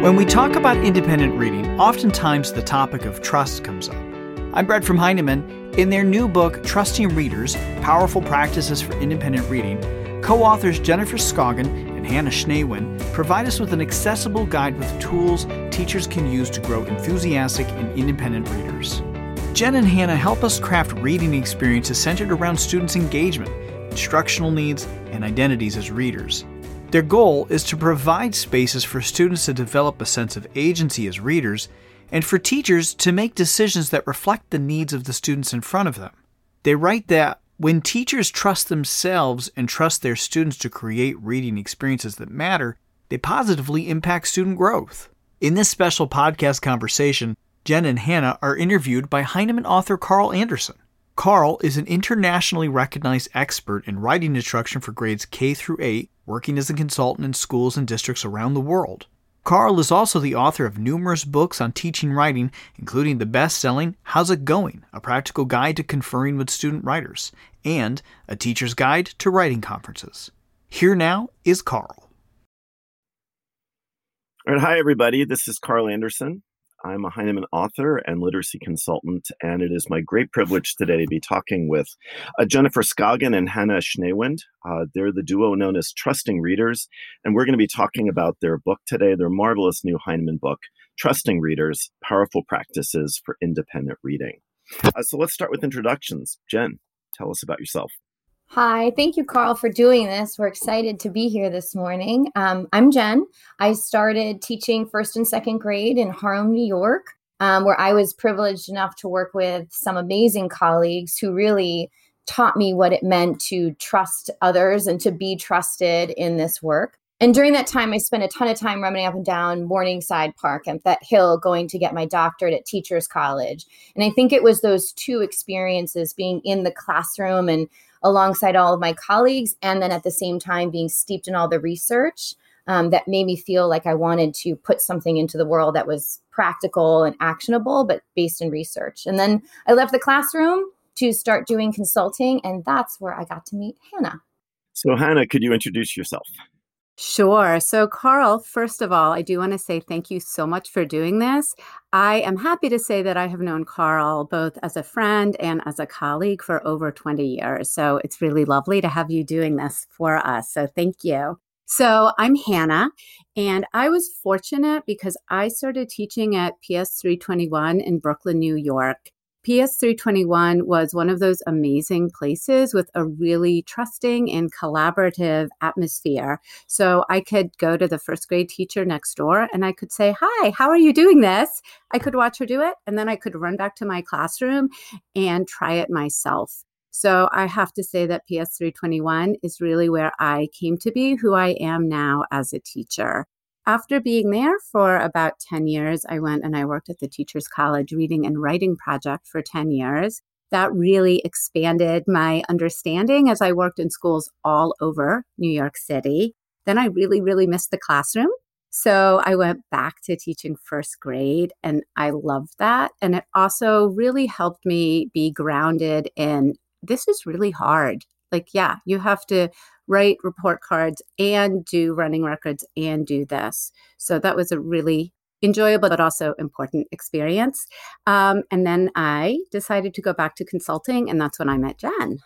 When we talk about independent reading, oftentimes the topic of trust comes up. I'm Brett from Heinemann. In their new book, Trusting Readers Powerful Practices for Independent Reading, co authors Jennifer Scoggin and Hannah Schneewind provide us with an accessible guide with tools teachers can use to grow enthusiastic and independent readers. Jen and Hannah help us craft reading experiences centered around students' engagement, instructional needs, and identities as readers. Their goal is to provide spaces for students to develop a sense of agency as readers and for teachers to make decisions that reflect the needs of the students in front of them. They write that when teachers trust themselves and trust their students to create reading experiences that matter, they positively impact student growth. In this special podcast conversation, Jen and Hannah are interviewed by Heinemann author Carl Anderson. Carl is an internationally recognized expert in writing instruction for grades K through 8 working as a consultant in schools and districts around the world. Carl is also the author of numerous books on teaching writing, including the best selling How's It Going? A Practical Guide to Conferring with Student Writers, and A Teacher's Guide to Writing Conferences. Here now is Carl. All right, hi, everybody. This is Carl Anderson. I'm a Heinemann author and literacy consultant, and it is my great privilege today to be talking with uh, Jennifer Scoggin and Hannah Schneewind. Uh, they're the duo known as Trusting Readers, and we're going to be talking about their book today, their marvelous new Heinemann book, Trusting Readers Powerful Practices for Independent Reading. Uh, so let's start with introductions. Jen, tell us about yourself. Hi, thank you, Carl, for doing this. We're excited to be here this morning. Um, I'm Jen. I started teaching first and second grade in Harlem, New York, um, where I was privileged enough to work with some amazing colleagues who really taught me what it meant to trust others and to be trusted in this work. And during that time, I spent a ton of time running up and down Morningside Park and that hill going to get my doctorate at Teachers College. And I think it was those two experiences being in the classroom and alongside all of my colleagues, and then at the same time being steeped in all the research um, that made me feel like I wanted to put something into the world that was practical and actionable, but based in research. And then I left the classroom to start doing consulting, and that's where I got to meet Hannah. So, Hannah, could you introduce yourself? Sure. So, Carl, first of all, I do want to say thank you so much for doing this. I am happy to say that I have known Carl both as a friend and as a colleague for over 20 years. So, it's really lovely to have you doing this for us. So, thank you. So, I'm Hannah, and I was fortunate because I started teaching at PS 321 in Brooklyn, New York. PS 321 was one of those amazing places with a really trusting and collaborative atmosphere. So I could go to the first grade teacher next door and I could say, Hi, how are you doing this? I could watch her do it. And then I could run back to my classroom and try it myself. So I have to say that PS 321 is really where I came to be who I am now as a teacher. After being there for about 10 years, I went and I worked at the Teachers College Reading and Writing Project for 10 years. That really expanded my understanding as I worked in schools all over New York City. Then I really, really missed the classroom. So I went back to teaching first grade and I loved that. And it also really helped me be grounded in this is really hard. Like, yeah, you have to write report cards and do running records and do this. So that was a really enjoyable but also important experience. Um, and then I decided to go back to consulting, and that's when I met Jen.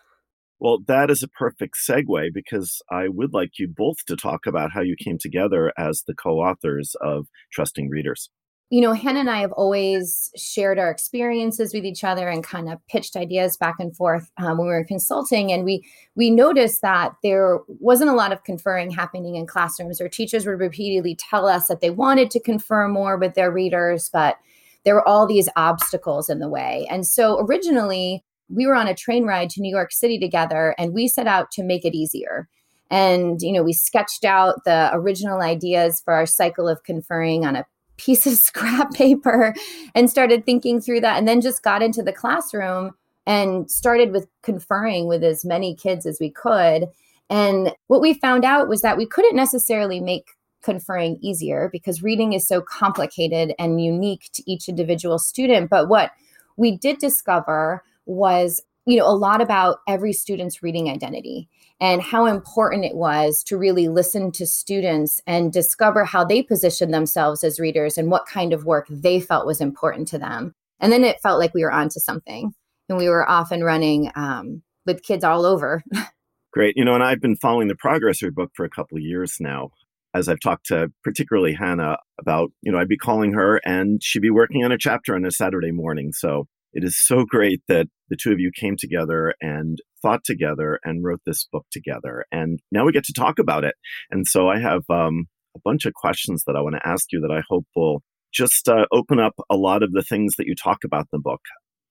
Well, that is a perfect segue because I would like you both to talk about how you came together as the co authors of Trusting Readers you know, Hannah and I have always shared our experiences with each other and kind of pitched ideas back and forth um, when we were consulting. And we we noticed that there wasn't a lot of conferring happening in classrooms, or teachers would repeatedly tell us that they wanted to confer more with their readers, but there were all these obstacles in the way. And so originally, we were on a train ride to New York City together, and we set out to make it easier and you know we sketched out the original ideas for our cycle of conferring on a piece of scrap paper and started thinking through that and then just got into the classroom and started with conferring with as many kids as we could. And what we found out was that we couldn't necessarily make conferring easier because reading is so complicated and unique to each individual student. But what we did discover was you know, a lot about every student's reading identity and how important it was to really listen to students and discover how they positioned themselves as readers and what kind of work they felt was important to them. And then it felt like we were onto something and we were off and running um, with kids all over. Great. You know, and I've been following the progress of your book for a couple of years now. As I've talked to particularly Hannah about, you know, I'd be calling her and she'd be working on a chapter on a Saturday morning. So it is so great that the two of you came together and thought together and wrote this book together. And now we get to talk about it. And so I have um, a bunch of questions that I want to ask you that I hope will just uh, open up a lot of the things that you talk about in the book.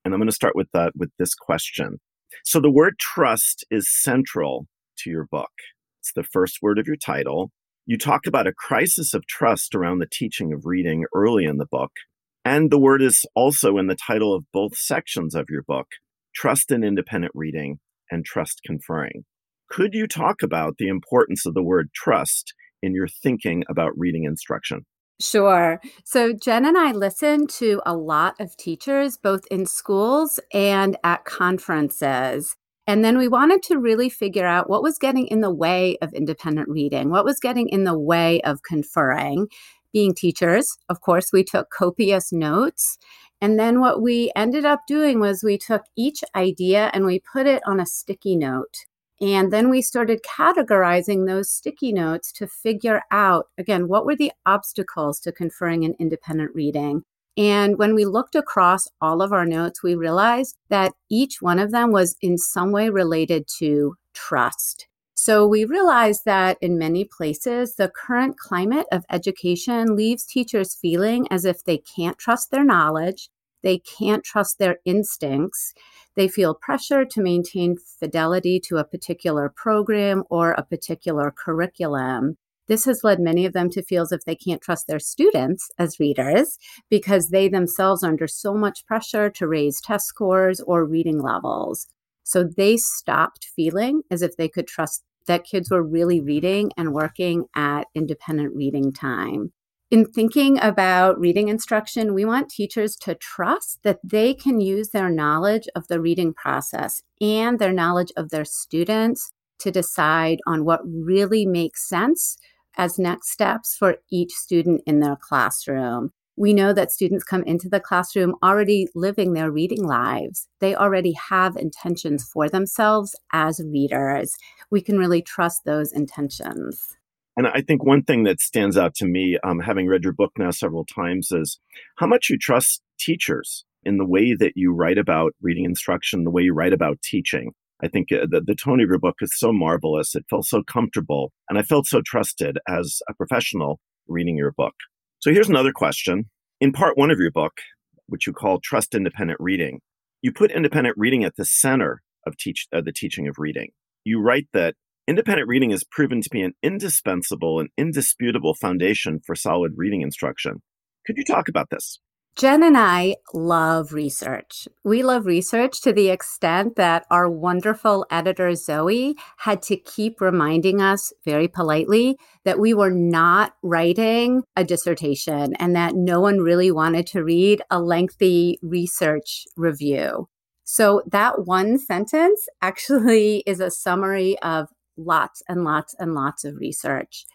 And I'm going to start with that with this question. So the word trust is central to your book. It's the first word of your title. You talk about a crisis of trust around the teaching of reading early in the book. And the word is also in the title of both sections of your book Trust in Independent Reading and Trust Conferring. Could you talk about the importance of the word trust in your thinking about reading instruction? Sure. So Jen and I listen to a lot of teachers, both in schools and at conferences. And then we wanted to really figure out what was getting in the way of independent reading, what was getting in the way of conferring. Being teachers, of course, we took copious notes. And then what we ended up doing was we took each idea and we put it on a sticky note. And then we started categorizing those sticky notes to figure out, again, what were the obstacles to conferring an independent reading? And when we looked across all of our notes, we realized that each one of them was in some way related to trust. So we realized that in many places, the current climate of education leaves teachers feeling as if they can't trust their knowledge, they can't trust their instincts, they feel pressure to maintain fidelity to a particular program or a particular curriculum. This has led many of them to feel as if they can't trust their students as readers because they themselves are under so much pressure to raise test scores or reading levels. So they stopped feeling as if they could trust that kids were really reading and working at independent reading time in thinking about reading instruction, we want teachers to trust that they can use their knowledge of the reading process and their knowledge of their students to decide on what really makes sense as next steps for each student in their classroom. We know that students come into the classroom already living their reading lives. They already have intentions for themselves as readers. We can really trust those intentions. And I think one thing that stands out to me, um, having read your book now several times, is how much you trust teachers in the way that you write about reading instruction, the way you write about teaching. I think uh, the, the tone of your book is so marvelous. It felt so comfortable, and I felt so trusted as a professional reading your book. So here's another question. In part one of your book, which you call Trust Independent Reading, you put independent reading at the center of teach, uh, the teaching of reading. You write that Independent reading has proven to be an indispensable and indisputable foundation for solid reading instruction. Could you talk about this? Jen and I love research. We love research to the extent that our wonderful editor, Zoe, had to keep reminding us very politely that we were not writing a dissertation and that no one really wanted to read a lengthy research review. So, that one sentence actually is a summary of lots and lots and lots of research.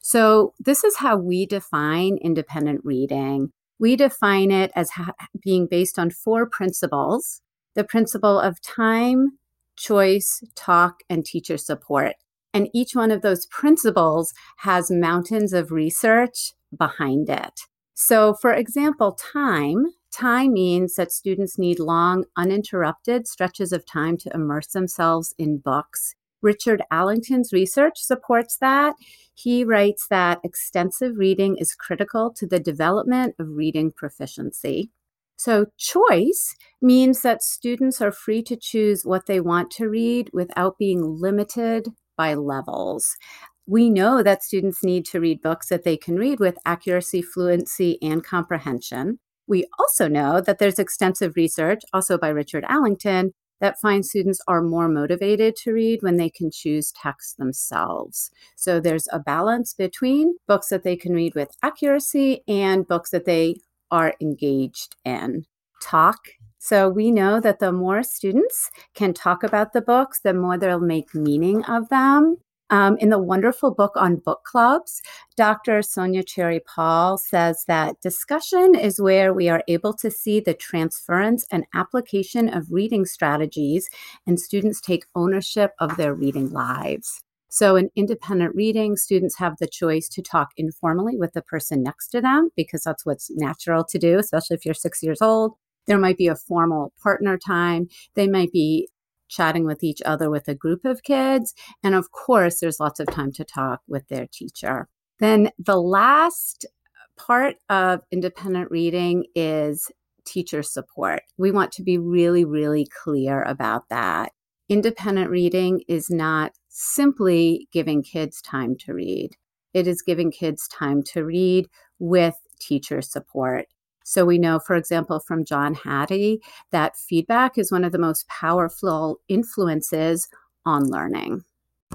So, this is how we define independent reading. We define it as ha- being based on four principles the principle of time, choice, talk, and teacher support. And each one of those principles has mountains of research behind it. So, for example, time. Time means that students need long, uninterrupted stretches of time to immerse themselves in books. Richard Allington's research supports that. He writes that extensive reading is critical to the development of reading proficiency. So, choice means that students are free to choose what they want to read without being limited by levels. We know that students need to read books that they can read with accuracy, fluency, and comprehension. We also know that there's extensive research, also by Richard Allington, that find students are more motivated to read when they can choose text themselves. So there's a balance between books that they can read with accuracy and books that they are engaged in. Talk So we know that the more students can talk about the books, the more they'll make meaning of them. Um, in the wonderful book on book clubs, Dr. Sonja Cherry Paul says that discussion is where we are able to see the transference and application of reading strategies, and students take ownership of their reading lives. So, in independent reading, students have the choice to talk informally with the person next to them because that's what's natural to do, especially if you're six years old. There might be a formal partner time. They might be chatting with each other with a group of kids. And of course, there's lots of time to talk with their teacher. Then the last part of independent reading is teacher support. We want to be really, really clear about that. Independent reading is not simply giving kids time to read, it is giving kids time to read with teacher support. So we know, for example, from John Hattie, that feedback is one of the most powerful influences on learning.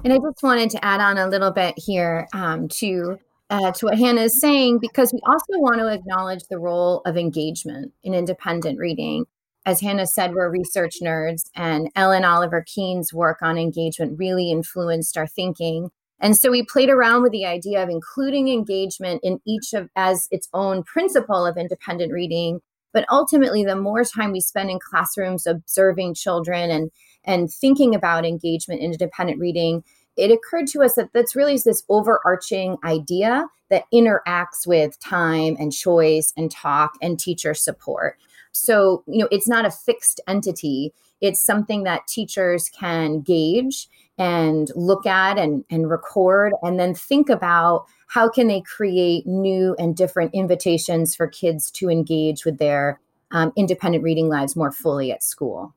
And I just wanted to add on a little bit here um, to uh, to what Hannah is saying, because we also want to acknowledge the role of engagement in independent reading. As Hannah said, we're research nerds, and Ellin Oliver Keene's work on engagement really influenced our thinking. And so we played around with the idea of including engagement in each of as its own principle of independent reading. But ultimately, the more time we spend in classrooms observing children and and thinking about engagement in independent reading, it occurred to us that that's really this overarching idea that interacts with time and choice and talk and teacher support. So, you know, it's not a fixed entity. It's something that teachers can gauge and look at and, and record and then think about how can they create new and different invitations for kids to engage with their um, independent reading lives more fully at school.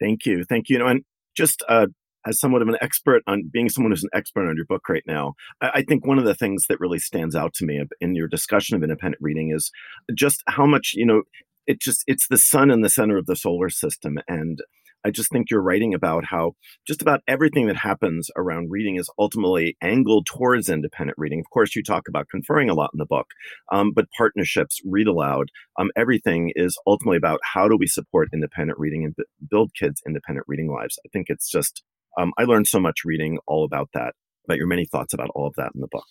Thank you. Thank you. you know, and just uh, as somewhat of an expert on being someone who's an expert on your book right now, I, I, think one of the things that really stands out to me in your discussion of independent reading is just how much, you know, it just it's the sun in the center of the solar system and I just think you're writing about how just about everything that happens around reading is ultimately angled towards independent reading. Of course, you talk about conferring a lot in the book, um, but partnerships, read aloud, um, everything is ultimately about how do we support independent reading and b- build kids' independent reading lives. I think it's just, um, I learned so much reading all about that, about your many thoughts about all of that in the book.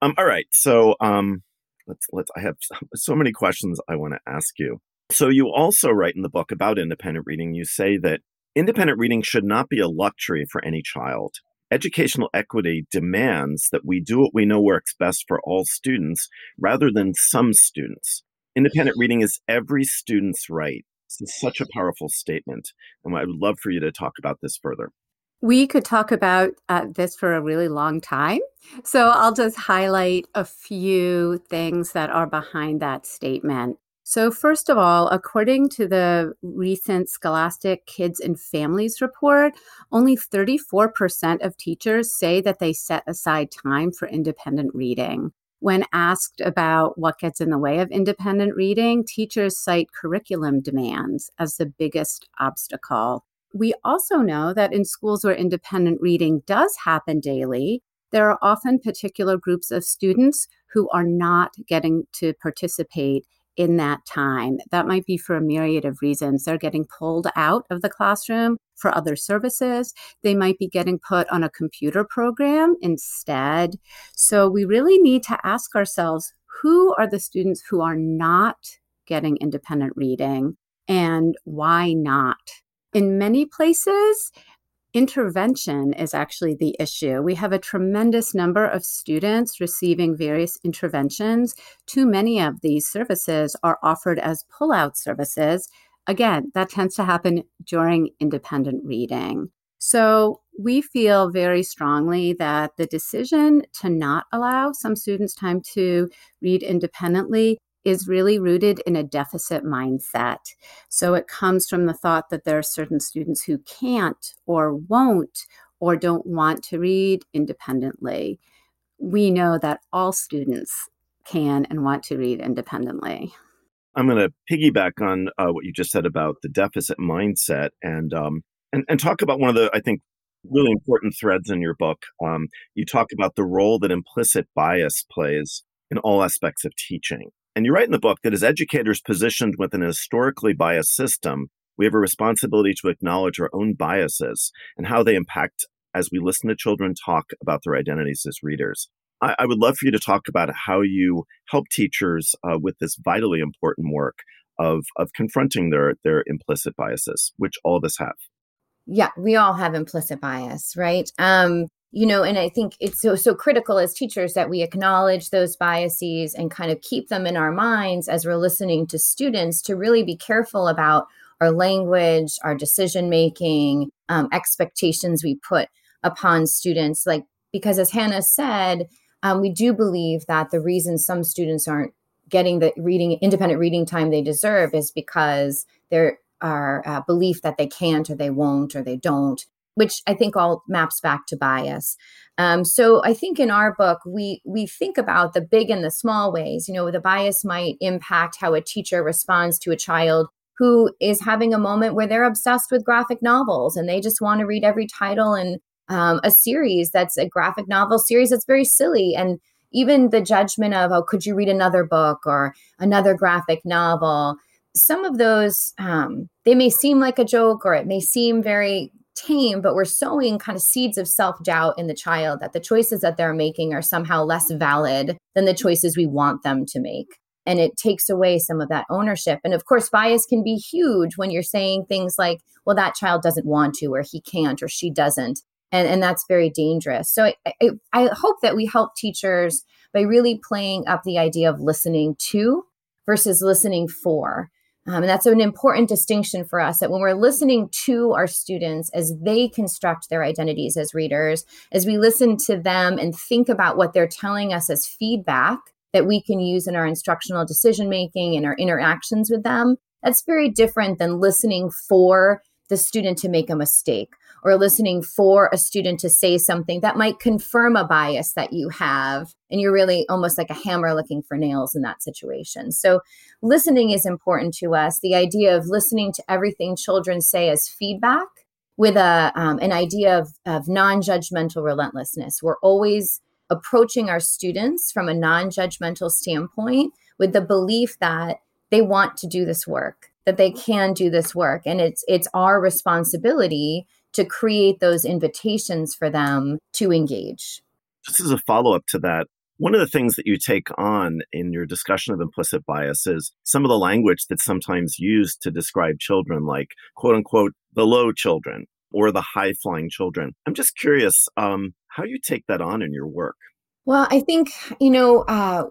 Um, all right. So, um, let's let's i have so many questions i want to ask you so you also write in the book about independent reading you say that independent reading should not be a luxury for any child educational equity demands that we do what we know works best for all students rather than some students independent reading is every student's right is such a powerful statement and i would love for you to talk about this further we could talk about uh, this for a really long time. So I'll just highlight a few things that are behind that statement. So, first of all, according to the recent Scholastic Kids and Families report, only 34% of teachers say that they set aside time for independent reading. When asked about what gets in the way of independent reading, teachers cite curriculum demands as the biggest obstacle we also know that in schools where independent reading does happen daily, there are often particular groups of students who are not getting to participate in that time. That might be for a myriad of reasons. They're getting pulled out of the classroom for other services. They might be getting put on a computer program instead. So we really need to ask ourselves who are the students who are not getting independent reading and why not? in many places, intervention is actually the issue. We have a tremendous number of students receiving various interventions. Too many of these services are offered as pull-out services. Again, that tends to happen during independent reading. So, we feel very strongly that the decision to not allow some students time to read independently is really rooted in a deficit mindset. So it comes from the thought that there are certain students who can't or won't or don't want to read independently. We know that all students can and want to read independently. I'm going to piggyback on uh, what you just said about the deficit mindset and um, and and talk about one of the I think really important threads in your book. Um, you talk about the role that implicit bias plays in all aspects of teaching And you write in the book that as educators positioned within a historically biased system, we have a responsibility to acknowledge our own biases and how they impact as we listen to children talk about their identities as readers. I, I would love for you to talk about how you help teachers uh, with this vitally important work of, of confronting their, their implicit biases, which all of us have. Yeah, we all have implicit bias, right? Um, you know and i think it's so so critical as teachers that we acknowledge those biases and kind of keep them in our minds as we're listening to students to really be careful about our language our decision making um, expectations we put upon students. Like because as hannah said um, we do believe that the reason some students aren't getting the reading independent reading time they deserve is because there are uh, belief that they can't or they won't or they don't which I think all maps back to bias. Um, so I think in our book we we think about the big and the small ways. You know, the bias might impact how a teacher responds to a child who is having a moment where they're obsessed with graphic novels and they just want to read every title and um, a series that's a graphic novel series that's very silly and even the judgment of oh could you read another book or another graphic novel some of those um, they may seem like a joke or it may seem very tame, but we're sowing kind of seeds of self doubt in the child that the choices that they're making are somehow less valid than the choices we want them to make. And it takes away some of that ownership. And of course, bias can be huge when you're saying things like, well, that child doesn't want to, or he can't, or she doesn't. And, and that's very dangerous. So I, I, I hope that we help teachers by really playing up the idea of listening to versus listening for um, and that's an important distinction for us that when we're listening to our students as they construct their identities as readers, as we listen to them and think about what they're telling us as feedback that we can use in our instructional decision making and our interactions with them, that's very different than listening for the student to make a mistake or listening for a student to say something that might confirm a bias that you have. And you're really almost like a hammer looking for nails in that situation. So, listening is important to us. The idea of listening to everything children say as feedback with a, um, an idea of, of non judgmental relentlessness. We're always approaching our students from a non judgmental standpoint with the belief that they want to do this work that they can do this work and it's it's our responsibility to create those invitations for them to engage. Just as a follow up to that, one of the things that you take on in your discussion of implicit bias is some of the language that's sometimes used to describe children, like quote unquote, the low children or the high flying children. I'm just curious um, how you take that on in your work. Well, I think, you know, uh,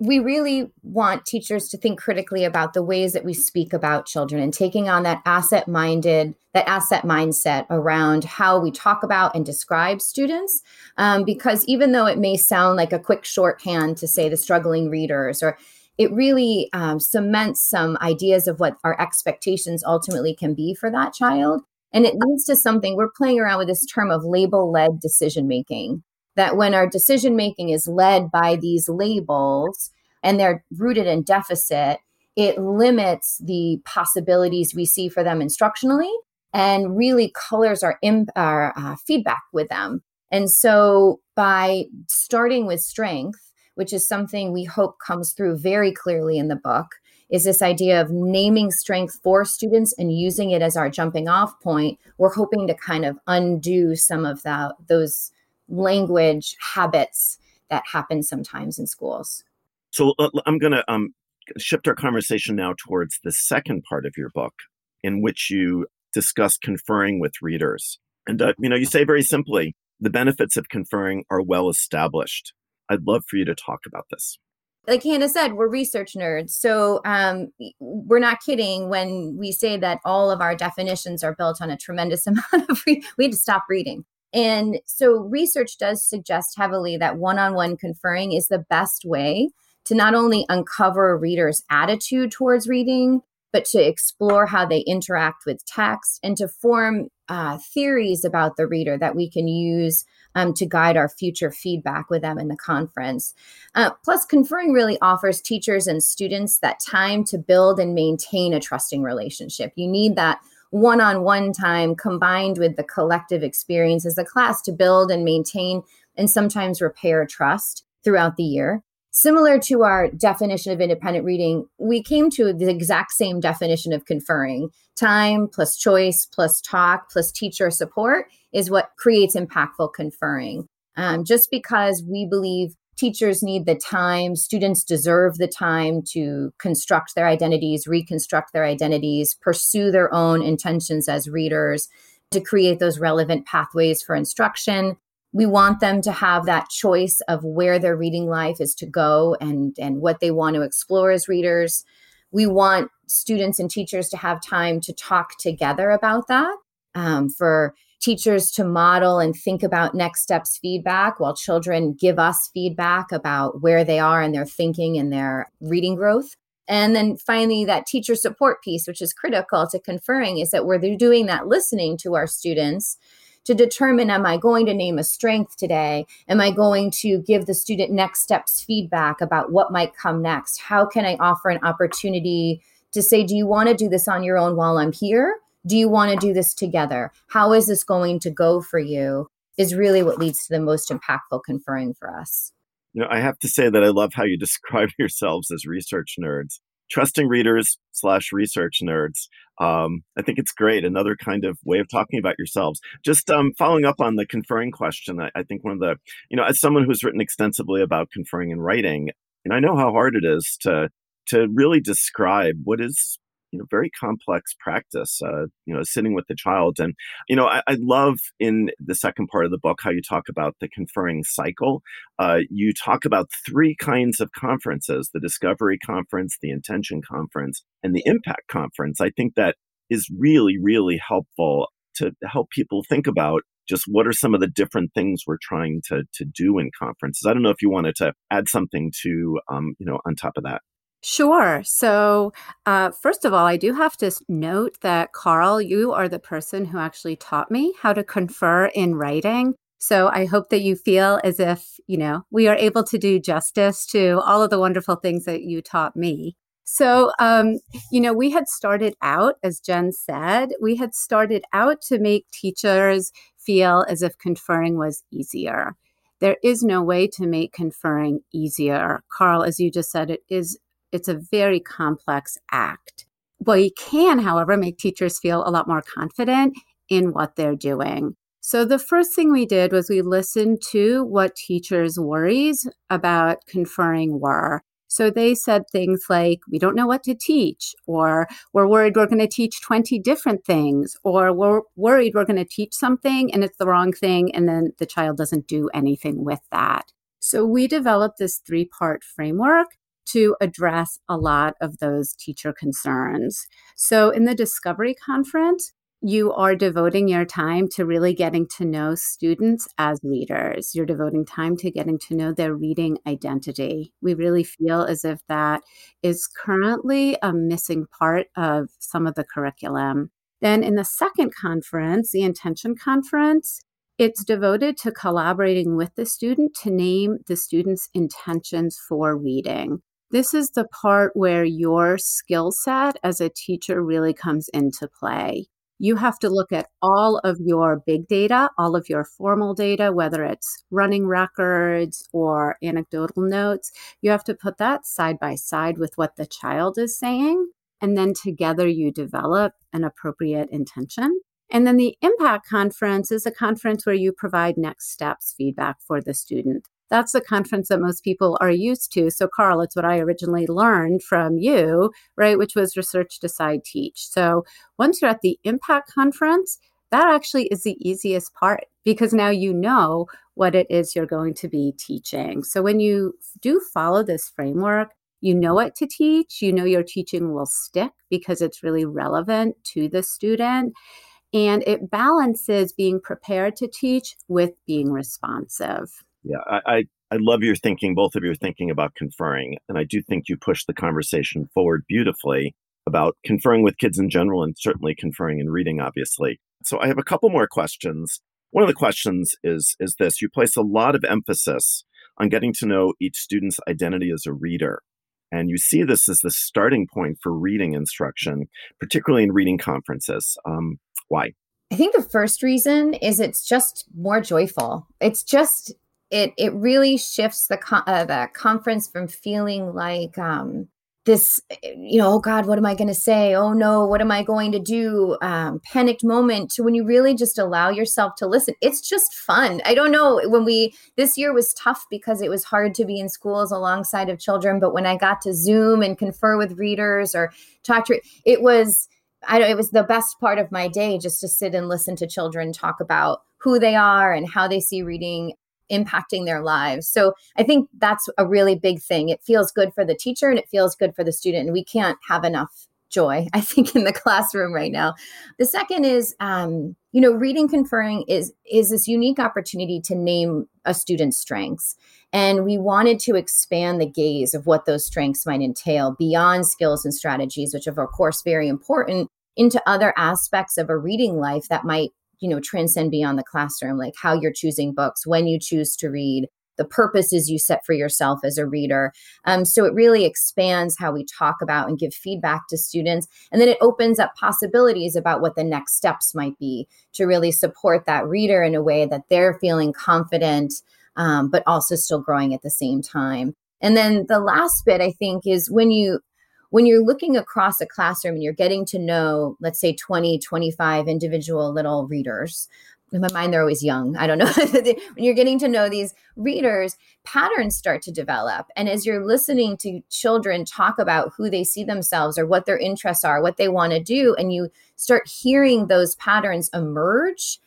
we really want teachers to think critically about the ways that we speak about children and taking on that asset minded that asset mindset around how we talk about and describe students. Um, because even though it may sound like a quick shorthand to say the struggling readers or it really um, cements some ideas of what our expectations ultimately can be for that child. And it leads to something we're playing around with this term of label led decision making that when our decision making is led by these labels and they're rooted in deficit, it limits the possibilities we see for them instructionally and really colors our, imp- our uh, feedback with them. And so by starting with strength, which is something we hope comes through very clearly in the book, is this idea of naming strength for students and using it as our jumping off point. We're hoping to kind of undo some of that, those language habits that happen sometimes in schools. So uh, I'm going to um, shift our conversation now towards the second part of your book, in which you discuss conferring with readers. And, uh, you know, you say very simply, the benefits of conferring are well established. I'd love for you to talk about this. Like Hannah said, we're research nerds. So um, we're not kidding when we say that all of our definitions are built on a tremendous amount of, re- we had to stop reading. And so research does suggest heavily that one on one conferring is the best way to not only uncover a reader's attitude towards reading, but to explore how they interact with text and to form uh, theories about the reader that we can use um, to guide our future feedback with them in the conference. Uh, plus, conferring really offers teachers and students that time to build and maintain a trusting relationship. You need that one on one time combined with the collective experience as a class to build and maintain and sometimes repair trust throughout the year. similar to our definition of independent reading, we came to the exact same definition of conferring. Time plus choice plus talk plus teacher support is what creates impactful conferring. Um, just because we believe teachers need the time, students deserve the time to construct their identities, reconstruct their identities, pursue their own intentions as readers, to create those relevant pathways for instruction. We want them to have that choice of where their reading life is to go and and what they want to explore as readers. We want students and teachers to have time to talk together about that um, for teachers to model and think about next steps feedback while children give us feedback about where they are in their thinking and their reading growth and then finally that teacher support piece which is critical to conferring is that we're doing that listening to our students to determine am I going to name a strength today? Am I going to give the student next steps feedback about what might come next? How can I offer an opportunity to say, do you want to do this on your own while I'm here? Do you want to do this together? How is this going to go for you? Is really what leads to the most impactful conferring for us. You know, I have to say that I love how you describe yourselves as research nerds trusting readers slash research nerds. Um, I think it's great. Another kind of way of talking about yourselves. Just um, following up on the conferring question, I, I, think one of the, you know, as someone who's written extensively about conferring and writing, and I know how hard it is to to really describe what is you know very complex practice uh, you know sitting with the child. And you know I, I, love in the second part of the book how you talk about the conferring cycle. Uh, you talk about three kinds of conferences the discovery conference the intention conference and the impact conference. I think that is really really helpful to help people think about just what are some of the different things we're trying to to do in conferences. I don't know if you wanted to add something to um, you know on top of that Sure. So, uh, first of all, I do have to note that Carl, you are the person who actually taught me how to confer in writing. So, I hope that you feel as if, you know, we are able to do justice to all of the wonderful things that you taught me. So, um, you know, we had started out, as Jen said, we had started out to make teachers feel as if conferring was easier. There is no way to make conferring easier. Carl, as you just said, it is it's a very complex act. We can, however, make teachers feel a lot more confident in what they're doing. So, the first thing we did was we listened to what teachers' worries about conferring were. So, they said things like, we don't know what to teach, or we're worried we're going to teach 20 different things, or we're worried we're going to teach something and it's the wrong thing, and then the child doesn't do anything with that. So, we developed this three part framework to address a lot of those teacher concerns. So, in the Discovery Conference, you are devoting your time to really getting to know students as readers. You're devoting time to getting to know their reading identity. We really feel as if that is currently a missing part of some of the curriculum. Then, in the second conference, the Intention Conference, it's devoted to collaborating with the student to name the student's intentions for reading. This is the part where your skill set as a teacher really comes into play. You have to look at all of your big data, all of your formal data, whether it's running records or anecdotal notes. You have to put that side by side with what the child is saying. And then together you develop an appropriate intention. And then the impact conference is a conference where you provide next steps feedback for the student that's the conference that most people are used to. So, Carl, it's what I originally learned from you, right? Which was research, decide, teach. So, once you're at the impact conference, that actually is the easiest part because now you know what it is you're going to be teaching. So, when you do follow this framework, you know what to teach, you know your teaching will stick because it's really relevant to the student. And it balances being prepared to teach with being responsive. Yeah, I, I, I love your thinking, both of your thinking about conferring. And I do think you push the conversation forward beautifully about conferring with kids in general and certainly conferring in reading, obviously. So I have a couple more questions. One of the questions is, is this you place a lot of emphasis on getting to know each student's identity as a reader. And you see this as the starting point for reading instruction, particularly in reading conferences. Um, why? I think the first reason is it's just more joyful. It's just it it really shifts the uh, the conference from feeling like um, this you know oh god what am i going to say? Oh no what am i going to do? Um, panicked moment to when you really just allow yourself to listen. It's just fun. I don't know when we this year was tough because it was hard to be in schools alongside of children but when i got to zoom and confer with readers or talk to it was I it was the best part of my day just to sit and listen to children talk about who they are and how they see reading impacting their lives. So I think that's a really big thing. It feels good for the teacher and it feels good for the student. And we can't have enough joy, I think, in the classroom right now. The second is, um, you know, reading conferring is is this unique opportunity to name a student's strengths. And we wanted to expand the gaze of what those strengths might entail beyond skills and strategies, which are, of course, very important, into other aspects of a reading life that might you know transcend beyond the classroom like how you're choosing books when you choose to read the purposes you set for yourself as a reader. Um, so it really expands how we talk about and give feedback to students. And then it opens up possibilities about what the next steps might be to really support that reader in a way that they're feeling confident, um, but also still growing at the same time. And then the last bit, I think, is when you when you're looking across a classroom and you're getting to know, let's say 20, 25 individual little readers, in my mind, they're always young. I don't know. when you're getting to know these readers, patterns start to develop. And as you're listening to children talk about who they see themselves or what their interests are, what they want to do, and you start hearing those patterns emerge,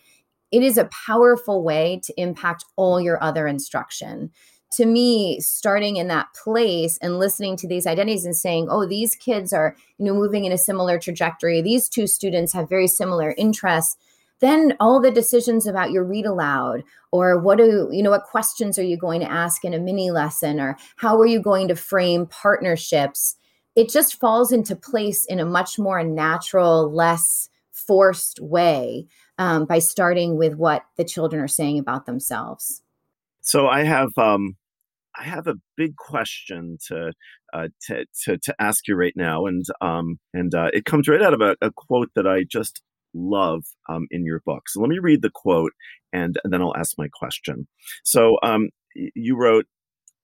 it is a powerful way to impact all your other instruction to me starting in that place and listening to these identities and saying oh these kids are you know moving in a similar trajectory. These two students have very similar interests. Then all the decisions about your read aloud or what do you know what questions are you going to ask in a mini lesson or how are you going to frame partnerships? It just falls into place in a much more natural less forced way um, by starting with what the children are saying about themselves so I have um, I have a big question to uh, to, to, to ask you right now, and um, and uh, it comes right out of a, a quote that I just love um, in your book. So let me read the quote, and, and then I'll ask my question. So um, you wrote,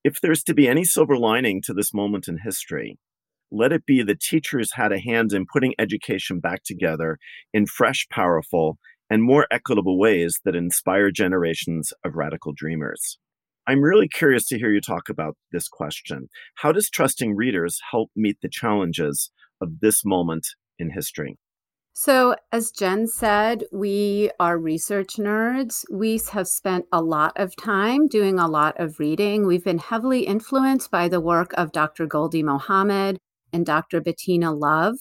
"If there's to be any silver lining to this moment in history." Let it be that teachers had a hand in putting education back together in fresh, powerful, and more equitable ways that inspire generations of radical dreamers. I'm really curious to hear you talk about this question. How does trusting readers help meet the challenges of this moment in history? So, as Jen said, we are research nerds. We have spent a lot of time doing a lot of reading. We've been heavily influenced by the work of Dr. Gholdy Muhammad and Dr. Bettina Love.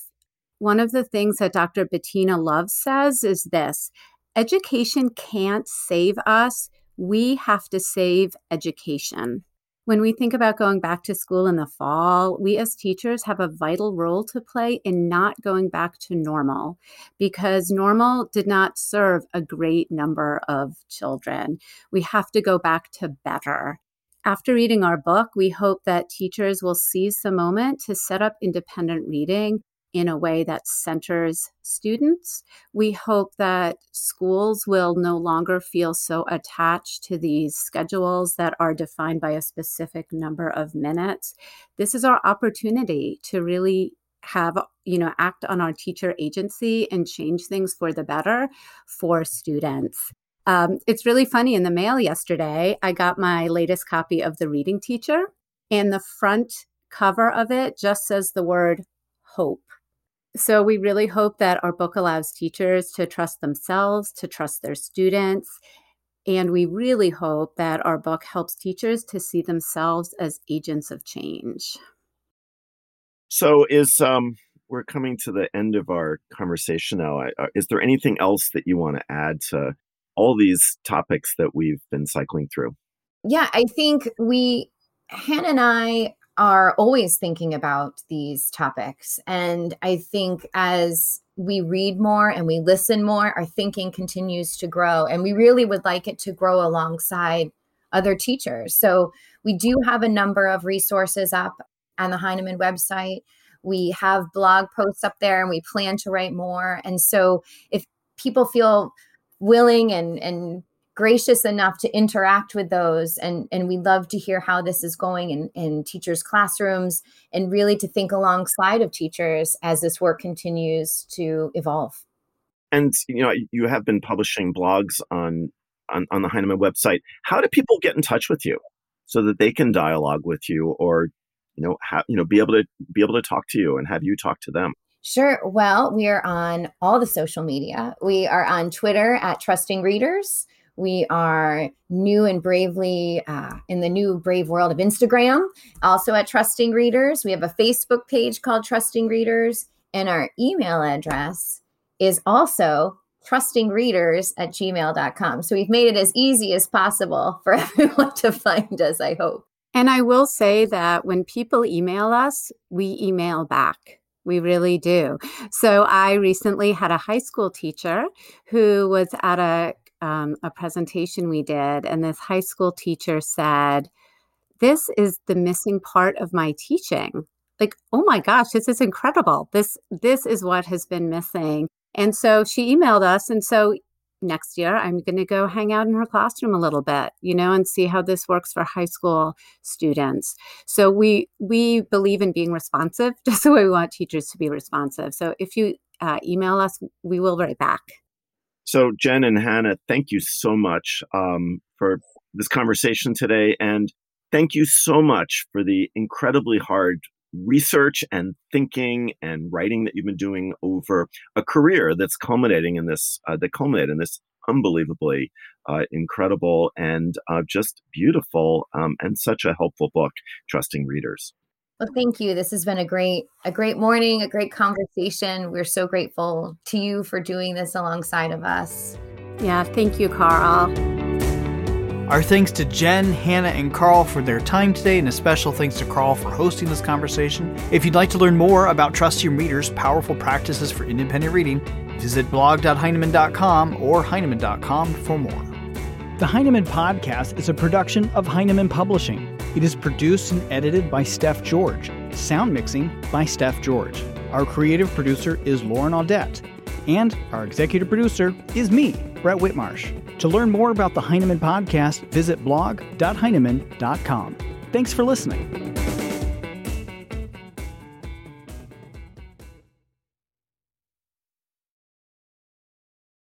One of the things that Dr. Bettina Love says is this education can't save us, we have to save education. When we think about going back to school in the fall, we as teachers have a vital role to play in not going back to normal because normal did not serve a great number of children. We have to go back to better. After reading our book, we hope that teachers will seize the moment to set up independent reading in a way that centers students. We hope that schools will no longer feel so attached to these schedules that are defined by a specific number of minutes. This is our opportunity to really have you know act on our teacher agency and change things for the better for students um, it's really funny in the mail yesterday i got my latest copy of the reading teacher and the front cover of it just says the word hope so we really hope that our book allows teachers to trust themselves, to trust their students. And we really hope that our book helps teachers to see themselves as agents of change. So is um we're coming to the end of our conversation now. Uh, is there anything else that you want to add to all these topics that we've been cycling through? Yeah, I think we Hannah and I are always thinking about these topics. And I think as we read more and we listen more, our thinking continues to grow. And we really would like it to grow alongside other teachers. So we do have a number of resources up on the Heinemann website. We have blog posts up there and we plan to write more. And so if people feel willing and and gracious enough to interact with those and and we love to hear how this is going in in teachers classrooms and really to think alongside of teachers as this work continues to evolve and you know you have been publishing blogs on on, on the heinemann website how do people get in touch with you so that they can dialogue with you or you know have you know be able to be able to talk to you and have you talk to them Sure. Well, we are on all the social media. We are on Twitter at Trusting Readers. We are new and bravely uh, in the new brave world of Instagram, also at Trusting Readers. We have a Facebook page called Trusting Readers, and our email address is also trustingreaders at gmail.com. So we've made it as easy as possible for everyone to find us, I hope. And I will say that when people email us, we email back. We really do. So I recently had a high school teacher who was at a um, a presentation we did, and this high school teacher said, "This is the missing part of my teaching." Like, oh my gosh, this is incredible. This this is what has been missing. And so she emailed us, and so next year i'm going to go hang out in her classroom a little bit you know and see how this works for high school students so we we believe in being responsive just the way we want teachers to be responsive so if you uh, email us we will write back so, Jen and Hannah, thank you so much um, for this conversation today. And thank you so much for the incredibly hard research and thinking and writing that you've been doing over a career that's culminating in this, uh, that culminated in this unbelievably uh, incredible and uh, just beautiful um, and such a helpful book, Trusting Readers. Well, thank you. This has been a great, a great morning, a great conversation. We're so grateful to you for doing this alongside of us. Yeah, thank you, Carl. Our thanks to Jen, Hannah, and Carl for their time today, and a special thanks to Carl for hosting this conversation. If you'd like to learn more about Trusting Readers' powerful practices for independent reading, visit blog.heinemann.com or heinemann.com for more. The Heinemann Podcast is a production of Heinemann Publishing. It is produced and edited by Steph George. Sound mixing by Steph George. Our creative producer is Lauren Audette. And our executive producer is me, Brett Whitmarsh. To learn more about the Heinemann Podcast, visit blog.heinemann.com. Thanks for listening.